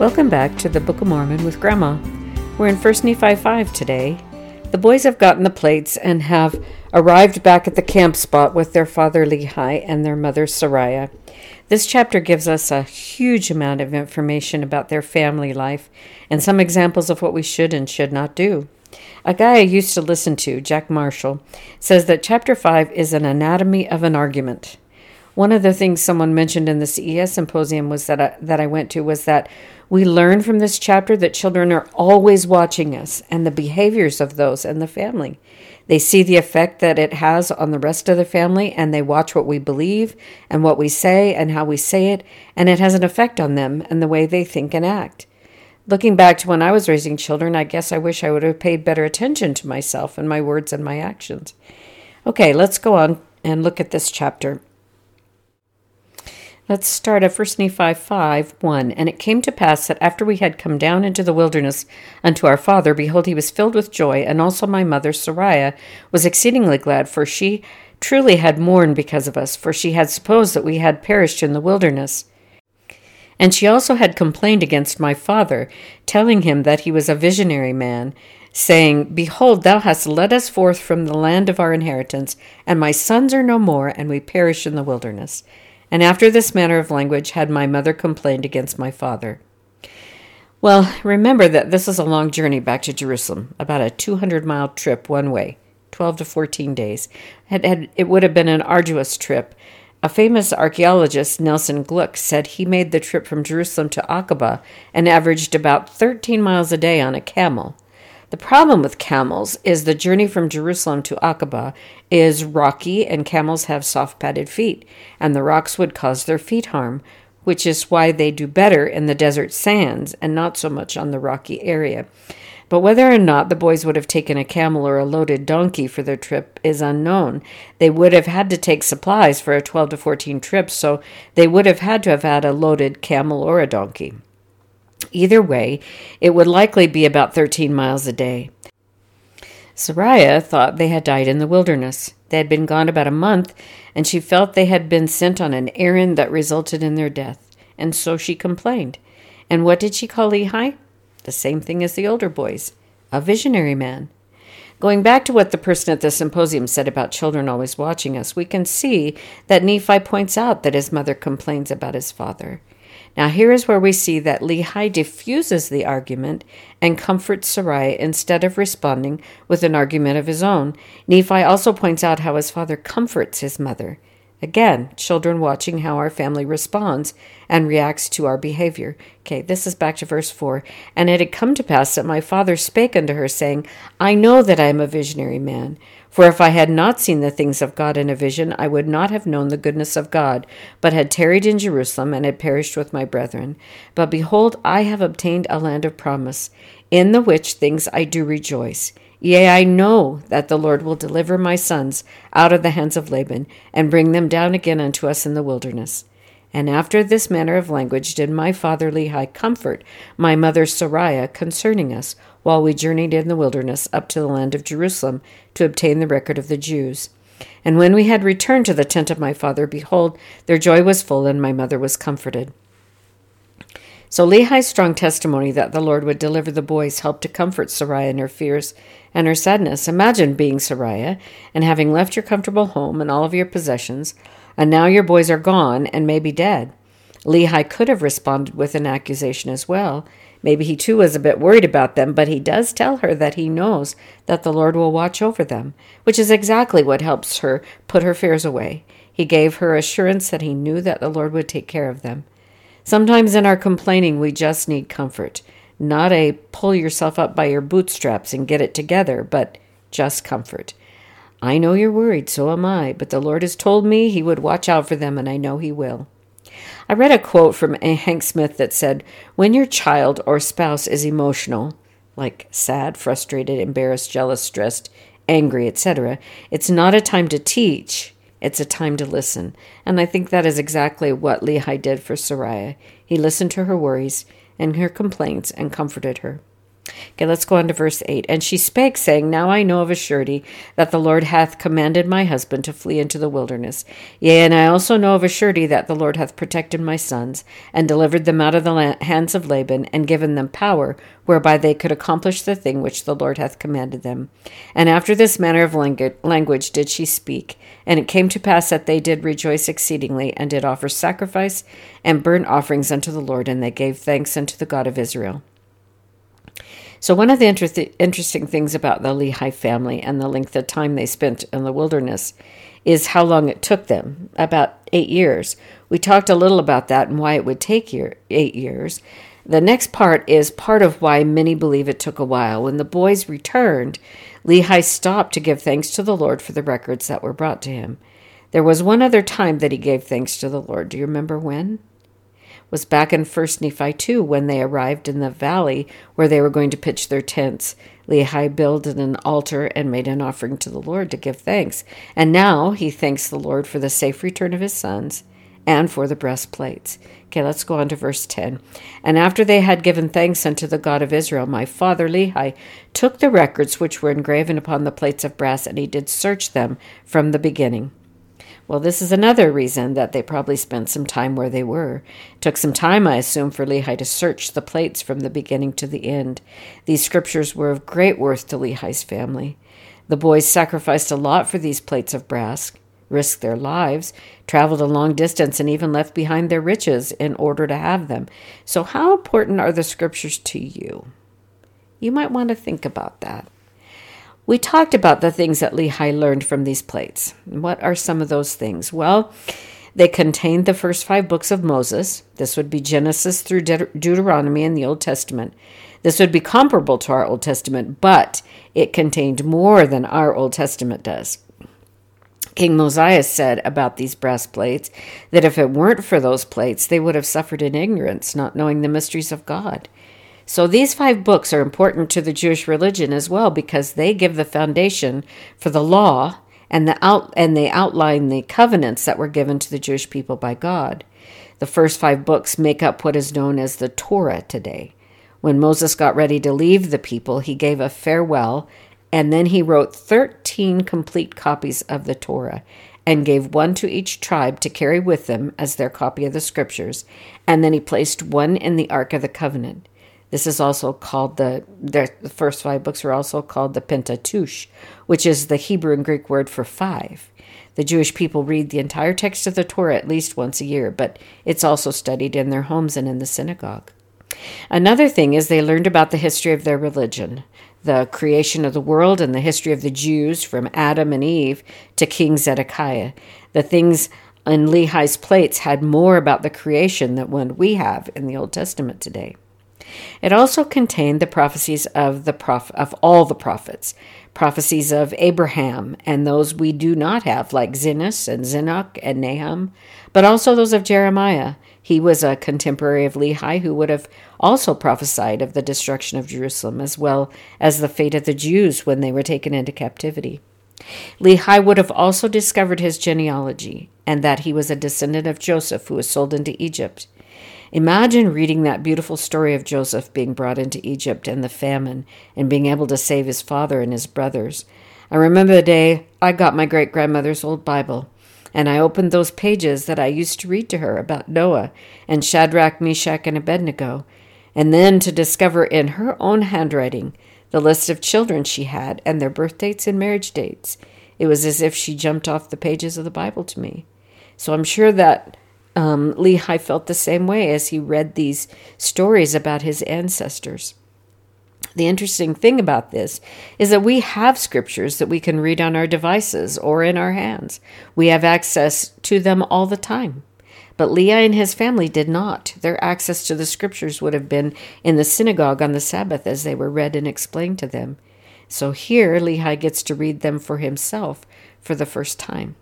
Welcome back to the Book of Mormon with Grandma. We're in 1 Nephi 5 today. The boys have gotten the plates and have arrived back at the camp spot with their father Lehi and their mother Sariah. This chapter gives us a huge amount of information about their family life and some examples of what we should and should not do. A guy I used to listen to, Jack Marshall, says that chapter 5 is an anatomy of an argument. One of the things someone mentioned in the CES symposium was that I, that I went to was that we learn from this chapter that children are always watching us and the behaviors of those in the family. They see the effect that it has on the rest of the family and they watch what we believe and what we say and how we say it, and it has an effect on them and the way they think and act. Looking back to when I was raising children, I guess I wish I would have paid better attention to myself and my words and my actions. Okay, let's go on and look at this chapter. Let's start at 1 Nephi 5 1. And it came to pass that after we had come down into the wilderness unto our father, behold, he was filled with joy, and also my mother Sariah was exceedingly glad, for she truly had mourned because of us, for she had supposed that we had perished in the wilderness. And she also had complained against my father, telling him that he was a visionary man, saying, Behold, thou hast led us forth from the land of our inheritance, and my sons are no more, and we perish in the wilderness. And after this manner of language had my mother complained against my father. Well, remember that this is a long journey back to Jerusalem, about a 200 mile trip one way, 12 to 14 days. It, had, it would have been an arduous trip. A famous archaeologist, Nelson Glueck, said he made the trip from Jerusalem to Aqaba and averaged about 13 miles a day on a camel. The problem with camels is the journey from Jerusalem to Aqaba is rocky and camels have soft padded feet, and the rocks would cause their feet harm, which is why they do better in the desert sands and not so much on the rocky area. But whether or not the boys would have taken a camel or a loaded donkey for their trip is unknown. They would have had to take supplies for a 12 to 14 trip, so they would have had to have had a loaded camel or a donkey. Either way, it would likely be about 13 miles a day. Sariah thought they had died in the wilderness. They had been gone about a month, and she felt they had been sent on an errand that resulted in their death, and so she complained. And what did she call Lehi? The same thing as the older boys a visionary man. Going back to what the person at the symposium said about children always watching us, we can see that Nephi points out that his mother complains about his father. Now, here is where we see that Lehi diffuses the argument and comforts Sariah instead of responding with an argument of his own. Nephi also points out how his father comforts his mother. Again, children watching how our family responds and reacts to our behavior. Okay, this is back to verse 4. And it had come to pass that my father spake unto her, saying, I know that I am a visionary man. For if I had not seen the things of God in a vision, I would not have known the goodness of God, but had tarried in Jerusalem and had perished with my brethren. But behold, I have obtained a land of promise, in the which things I do rejoice. Yea, I know that the Lord will deliver my sons out of the hands of Laban, and bring them down again unto us in the wilderness. And after this manner of language did my father Lehi comfort my mother Sariah concerning us, while we journeyed in the wilderness up to the land of Jerusalem to obtain the record of the Jews. And when we had returned to the tent of my father, behold, their joy was full, and my mother was comforted. So Lehi's strong testimony that the Lord would deliver the boys helped to comfort Sariah in her fears and her sadness. Imagine being Sariah and having left your comfortable home and all of your possessions, and now your boys are gone and may be dead. Lehi could have responded with an accusation as well. Maybe he too was a bit worried about them, but he does tell her that he knows that the Lord will watch over them, which is exactly what helps her put her fears away. He gave her assurance that he knew that the Lord would take care of them. Sometimes in our complaining, we just need comfort. Not a pull yourself up by your bootstraps and get it together, but just comfort. I know you're worried, so am I, but the Lord has told me He would watch out for them, and I know He will. I read a quote from a Hank Smith that said, When your child or spouse is emotional, like sad, frustrated, embarrassed, jealous, stressed, angry, etc., it's not a time to teach, it's a time to listen. And I think that is exactly what Lehi did for Sariah. He listened to her worries and her complaints and comforted her. Okay, let's go on to verse 8. And she spake, saying, Now I know of a surety that the Lord hath commanded my husband to flee into the wilderness. Yea, and I also know of a surety that the Lord hath protected my sons, and delivered them out of the hands of Laban, and given them power, whereby they could accomplish the thing which the Lord hath commanded them. And after this manner of language did she speak. And it came to pass that they did rejoice exceedingly, and did offer sacrifice and burnt offerings unto the Lord, and they gave thanks unto the God of Israel. So, one of the inter- interesting things about the Lehi family and the length of time they spent in the wilderness is how long it took them about eight years. We talked a little about that and why it would take year, eight years. The next part is part of why many believe it took a while. When the boys returned, Lehi stopped to give thanks to the Lord for the records that were brought to him. There was one other time that he gave thanks to the Lord. Do you remember when? Was back in First Nephi 2 when they arrived in the valley where they were going to pitch their tents. Lehi built an altar and made an offering to the Lord to give thanks. And now he thanks the Lord for the safe return of his sons and for the brass plates. Okay, let's go on to verse 10. And after they had given thanks unto the God of Israel, my father Lehi took the records which were engraven upon the plates of brass, and he did search them from the beginning. Well, this is another reason that they probably spent some time where they were. It took some time, I assume, for Lehi to search the plates from the beginning to the end. These scriptures were of great worth to Lehi's family. The boys sacrificed a lot for these plates of brass, risked their lives, traveled a long distance, and even left behind their riches in order to have them. So, how important are the scriptures to you? You might want to think about that. We talked about the things that Lehi learned from these plates. What are some of those things? Well, they contained the first five books of Moses. This would be Genesis through De- Deuteronomy in the Old Testament. This would be comparable to our Old Testament, but it contained more than our Old Testament does. King Mosiah said about these brass plates that if it weren't for those plates, they would have suffered in ignorance, not knowing the mysteries of God. So these five books are important to the Jewish religion as well because they give the foundation for the law and the out and they outline the covenants that were given to the Jewish people by God. The first 5 books make up what is known as the Torah today. When Moses got ready to leave the people, he gave a farewell and then he wrote 13 complete copies of the Torah and gave one to each tribe to carry with them as their copy of the scriptures, and then he placed one in the Ark of the Covenant. This is also called the, the first five books are also called the Pentateuch, which is the Hebrew and Greek word for five. The Jewish people read the entire text of the Torah at least once a year, but it's also studied in their homes and in the synagogue. Another thing is they learned about the history of their religion, the creation of the world, and the history of the Jews from Adam and Eve to King Zedekiah. The things in Lehi's plates had more about the creation than what we have in the Old Testament today. It also contained the prophecies of the prof- of all the prophets, prophecies of Abraham and those we do not have, like Zenos and Enoch and Nahum, but also those of Jeremiah. He was a contemporary of Lehi who would have also prophesied of the destruction of Jerusalem as well as the fate of the Jews when they were taken into captivity. Lehi would have also discovered his genealogy and that he was a descendant of Joseph who was sold into Egypt. Imagine reading that beautiful story of Joseph being brought into Egypt and the famine and being able to save his father and his brothers. I remember the day I got my great grandmother's old Bible and I opened those pages that I used to read to her about Noah and Shadrach, Meshach, and Abednego, and then to discover in her own handwriting the list of children she had and their birth dates and marriage dates. It was as if she jumped off the pages of the Bible to me. So I'm sure that um, Lehi felt the same way as he read these stories about his ancestors. The interesting thing about this is that we have scriptures that we can read on our devices or in our hands. We have access to them all the time. But Lehi and his family did not. Their access to the scriptures would have been in the synagogue on the Sabbath as they were read and explained to them. So here, Lehi gets to read them for himself for the first time.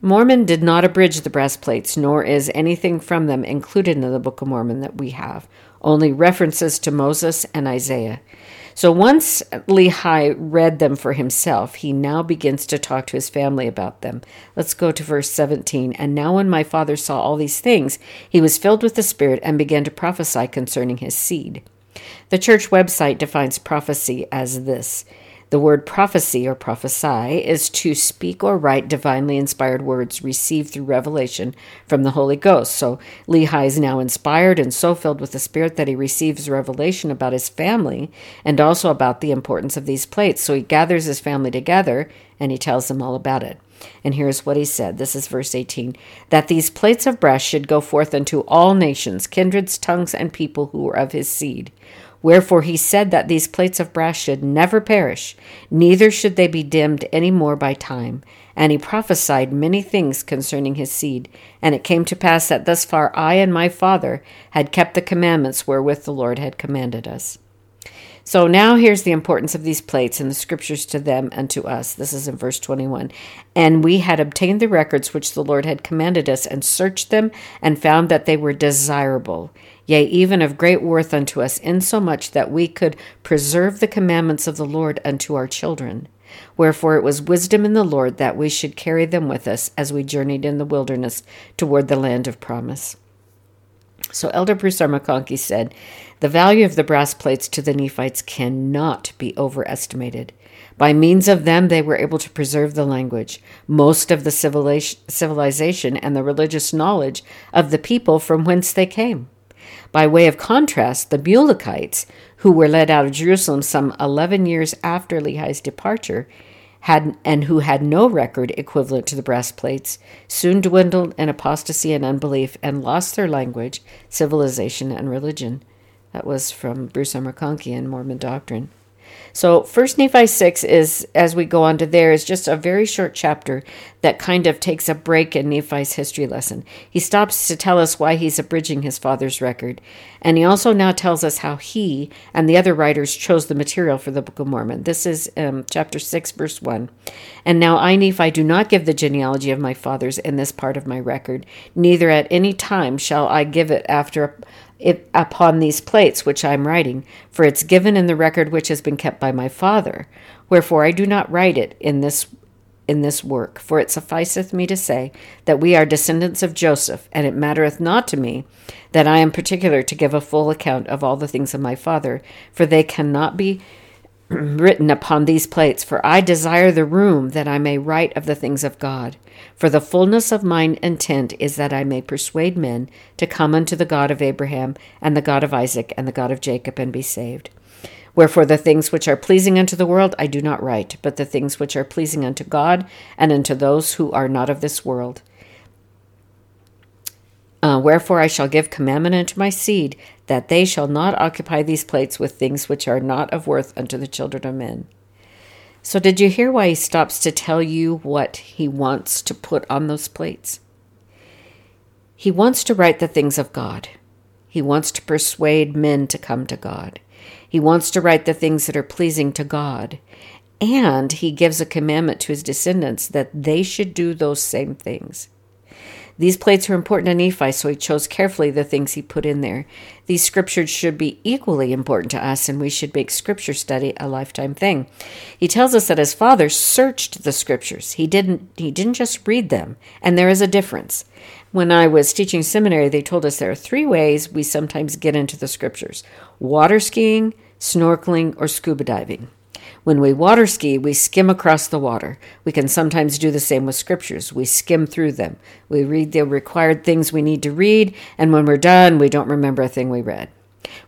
Mormon did not abridge the brass plates, nor is anything from them included in the Book of Mormon that we have, only references to Moses and Isaiah. So once Lehi read them for himself, he now begins to talk to his family about them. Let's go to verse 17. And now, when my father saw all these things, he was filled with the Spirit and began to prophesy concerning his seed. The church website defines prophecy as this the word prophecy or prophesy is to speak or write divinely inspired words received through revelation from the Holy Ghost. So Lehi is now inspired and so filled with the Spirit that he receives revelation about his family and also about the importance of these plates. So he gathers his family together and he tells them all about it. And here's what he said. This is verse 18 that these plates of brass should go forth unto all nations, kindreds, tongues, and people who were of his seed. Wherefore he said that these plates of brass should never perish, neither should they be dimmed any more by time. And he prophesied many things concerning his seed. And it came to pass that thus far I and my father had kept the commandments wherewith the Lord had commanded us. So now here's the importance of these plates and the scriptures to them and to us. This is in verse 21. And we had obtained the records which the Lord had commanded us, and searched them, and found that they were desirable, yea, even of great worth unto us, insomuch that we could preserve the commandments of the Lord unto our children. Wherefore it was wisdom in the Lord that we should carry them with us as we journeyed in the wilderness toward the land of promise. So Elder Bruce R. McConkie said, The value of the brass plates to the Nephites cannot be overestimated. By means of them, they were able to preserve the language, most of the civilization, and the religious knowledge of the people from whence they came. By way of contrast, the Mulekites, who were led out of Jerusalem some 11 years after Lehi's departure, had and who had no record equivalent to the brass plates, soon dwindled in apostasy and unbelief and lost their language, civilization, and religion. That was from Bruce R. McConkie in Mormon Doctrine. So First Nephi 6 is, as we go on to there, is just a very short chapter that kind of takes a break in Nephi's history lesson. He stops to tell us why he's abridging his father's record, and he also now tells us how he and the other writers chose the material for the Book of Mormon. This is um, chapter 6, verse 1. And now I, Nephi, do not give the genealogy of my fathers in this part of my record, neither at any time shall I give it after it upon these plates which I am writing, for it's given in the record which has been kept by my father. Wherefore I do not write it in this in this work, for it sufficeth me to say that we are descendants of Joseph, and it mattereth not to me that I am particular to give a full account of all the things of my father, for they cannot be written upon these plates, for I desire the room that I may write of the things of God. For the fullness of mine intent is that I may persuade men to come unto the God of Abraham, and the God of Isaac, and the God of Jacob, and be saved. Wherefore the things which are pleasing unto the world I do not write, but the things which are pleasing unto God, and unto those who are not of this world. Uh, wherefore I shall give commandment unto my seed that they shall not occupy these plates with things which are not of worth unto the children of men. So, did you hear why he stops to tell you what he wants to put on those plates? He wants to write the things of God. He wants to persuade men to come to God. He wants to write the things that are pleasing to God. And he gives a commandment to his descendants that they should do those same things. These plates are important to Nephi, so he chose carefully the things he put in there. These scriptures should be equally important to us, and we should make scripture study a lifetime thing. He tells us that his father searched the scriptures. He didn't he didn't just read them, and there is a difference. When I was teaching seminary, they told us there are three ways we sometimes get into the scriptures water skiing, snorkeling, or scuba diving. When we water ski, we skim across the water. We can sometimes do the same with scriptures. We skim through them. We read the required things we need to read, and when we're done, we don't remember a thing we read.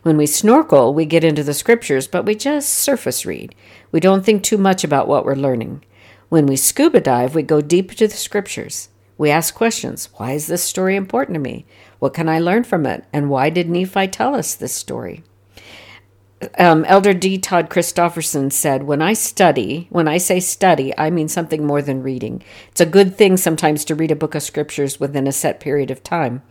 When we snorkel, we get into the scriptures, but we just surface read. We don't think too much about what we're learning. When we scuba dive, we go deep into the scriptures. We ask questions. Why is this story important to me? What can I learn from it? And why did Nephi tell us this story? Um, Elder D. Todd Christofferson said, When I study, when I say study, I mean something more than reading. It's a good thing sometimes to read a book of scriptures within a set period of time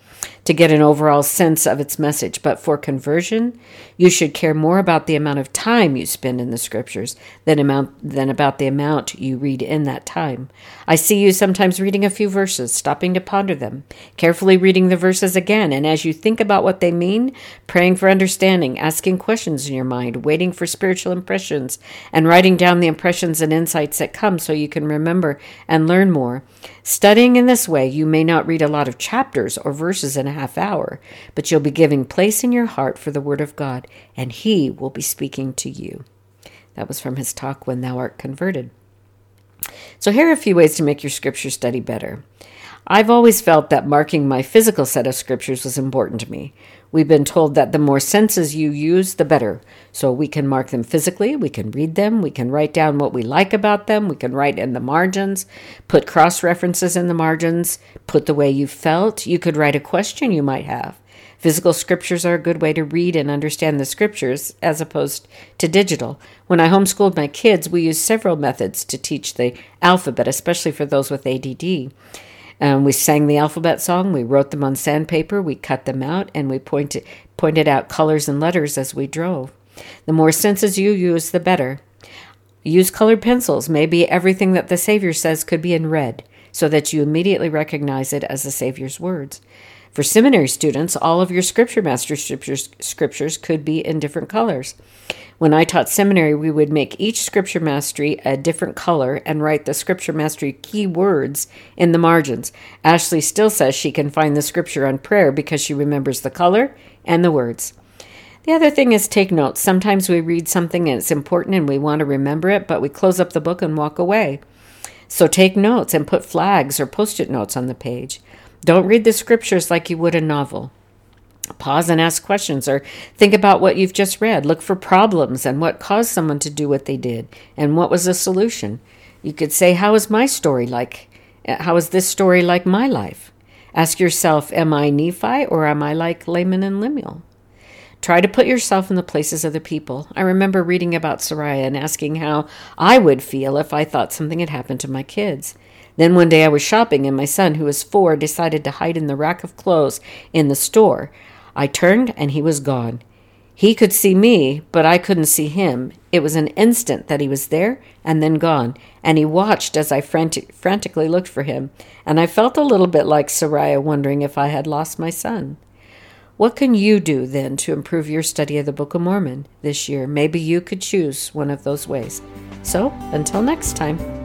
to get an overall sense of its message. But for conversion, you should care more about the amount of time you spend in the scriptures than, amount, than about the amount you read in that time. I see you sometimes reading a few verses, stopping to ponder them, carefully reading the verses again, and as you think about what they mean, praying for understanding, asking questions in your your mind, waiting for spiritual impressions, and writing down the impressions and insights that come so you can remember and learn more. Studying in this way, you may not read a lot of chapters or verses in a half hour, but you'll be giving place in your heart for the Word of God, and He will be speaking to you. That was from his talk, When Thou Art Converted. So, here are a few ways to make your scripture study better. I've always felt that marking my physical set of scriptures was important to me. We've been told that the more senses you use, the better. So we can mark them physically, we can read them, we can write down what we like about them, we can write in the margins, put cross references in the margins, put the way you felt. You could write a question you might have. Physical scriptures are a good way to read and understand the scriptures as opposed to digital. When I homeschooled my kids, we used several methods to teach the alphabet, especially for those with ADD. Um, we sang the alphabet song, we wrote them on sandpaper, we cut them out, and we pointed, pointed out colors and letters as we drove. The more senses you use, the better. Use colored pencils. Maybe everything that the Savior says could be in red, so that you immediately recognize it as the Savior's words. For seminary students, all of your Scripture Master scriptures, scriptures could be in different colors. When I taught seminary, we would make each Scripture Mastery a different color and write the Scripture Mastery key words in the margins. Ashley still says she can find the Scripture on prayer because she remembers the color and the words. The other thing is take notes. Sometimes we read something and it's important and we want to remember it, but we close up the book and walk away. So take notes and put flags or post it notes on the page. Don't read the scriptures like you would a novel. Pause and ask questions or think about what you've just read. Look for problems and what caused someone to do what they did and what was the solution. You could say, How is my story like? Eh, how is this story like my life? Ask yourself, Am I Nephi or am I like Laman and Lemuel? Try to put yourself in the places of the people. I remember reading about Sariah and asking how I would feel if I thought something had happened to my kids. Then one day I was shopping, and my son, who was four, decided to hide in the rack of clothes in the store. I turned, and he was gone. He could see me, but I couldn't see him. It was an instant that he was there and then gone, and he watched as I frantic- frantically looked for him, and I felt a little bit like Sariah wondering if I had lost my son. What can you do then to improve your study of the Book of Mormon this year? Maybe you could choose one of those ways. So, until next time.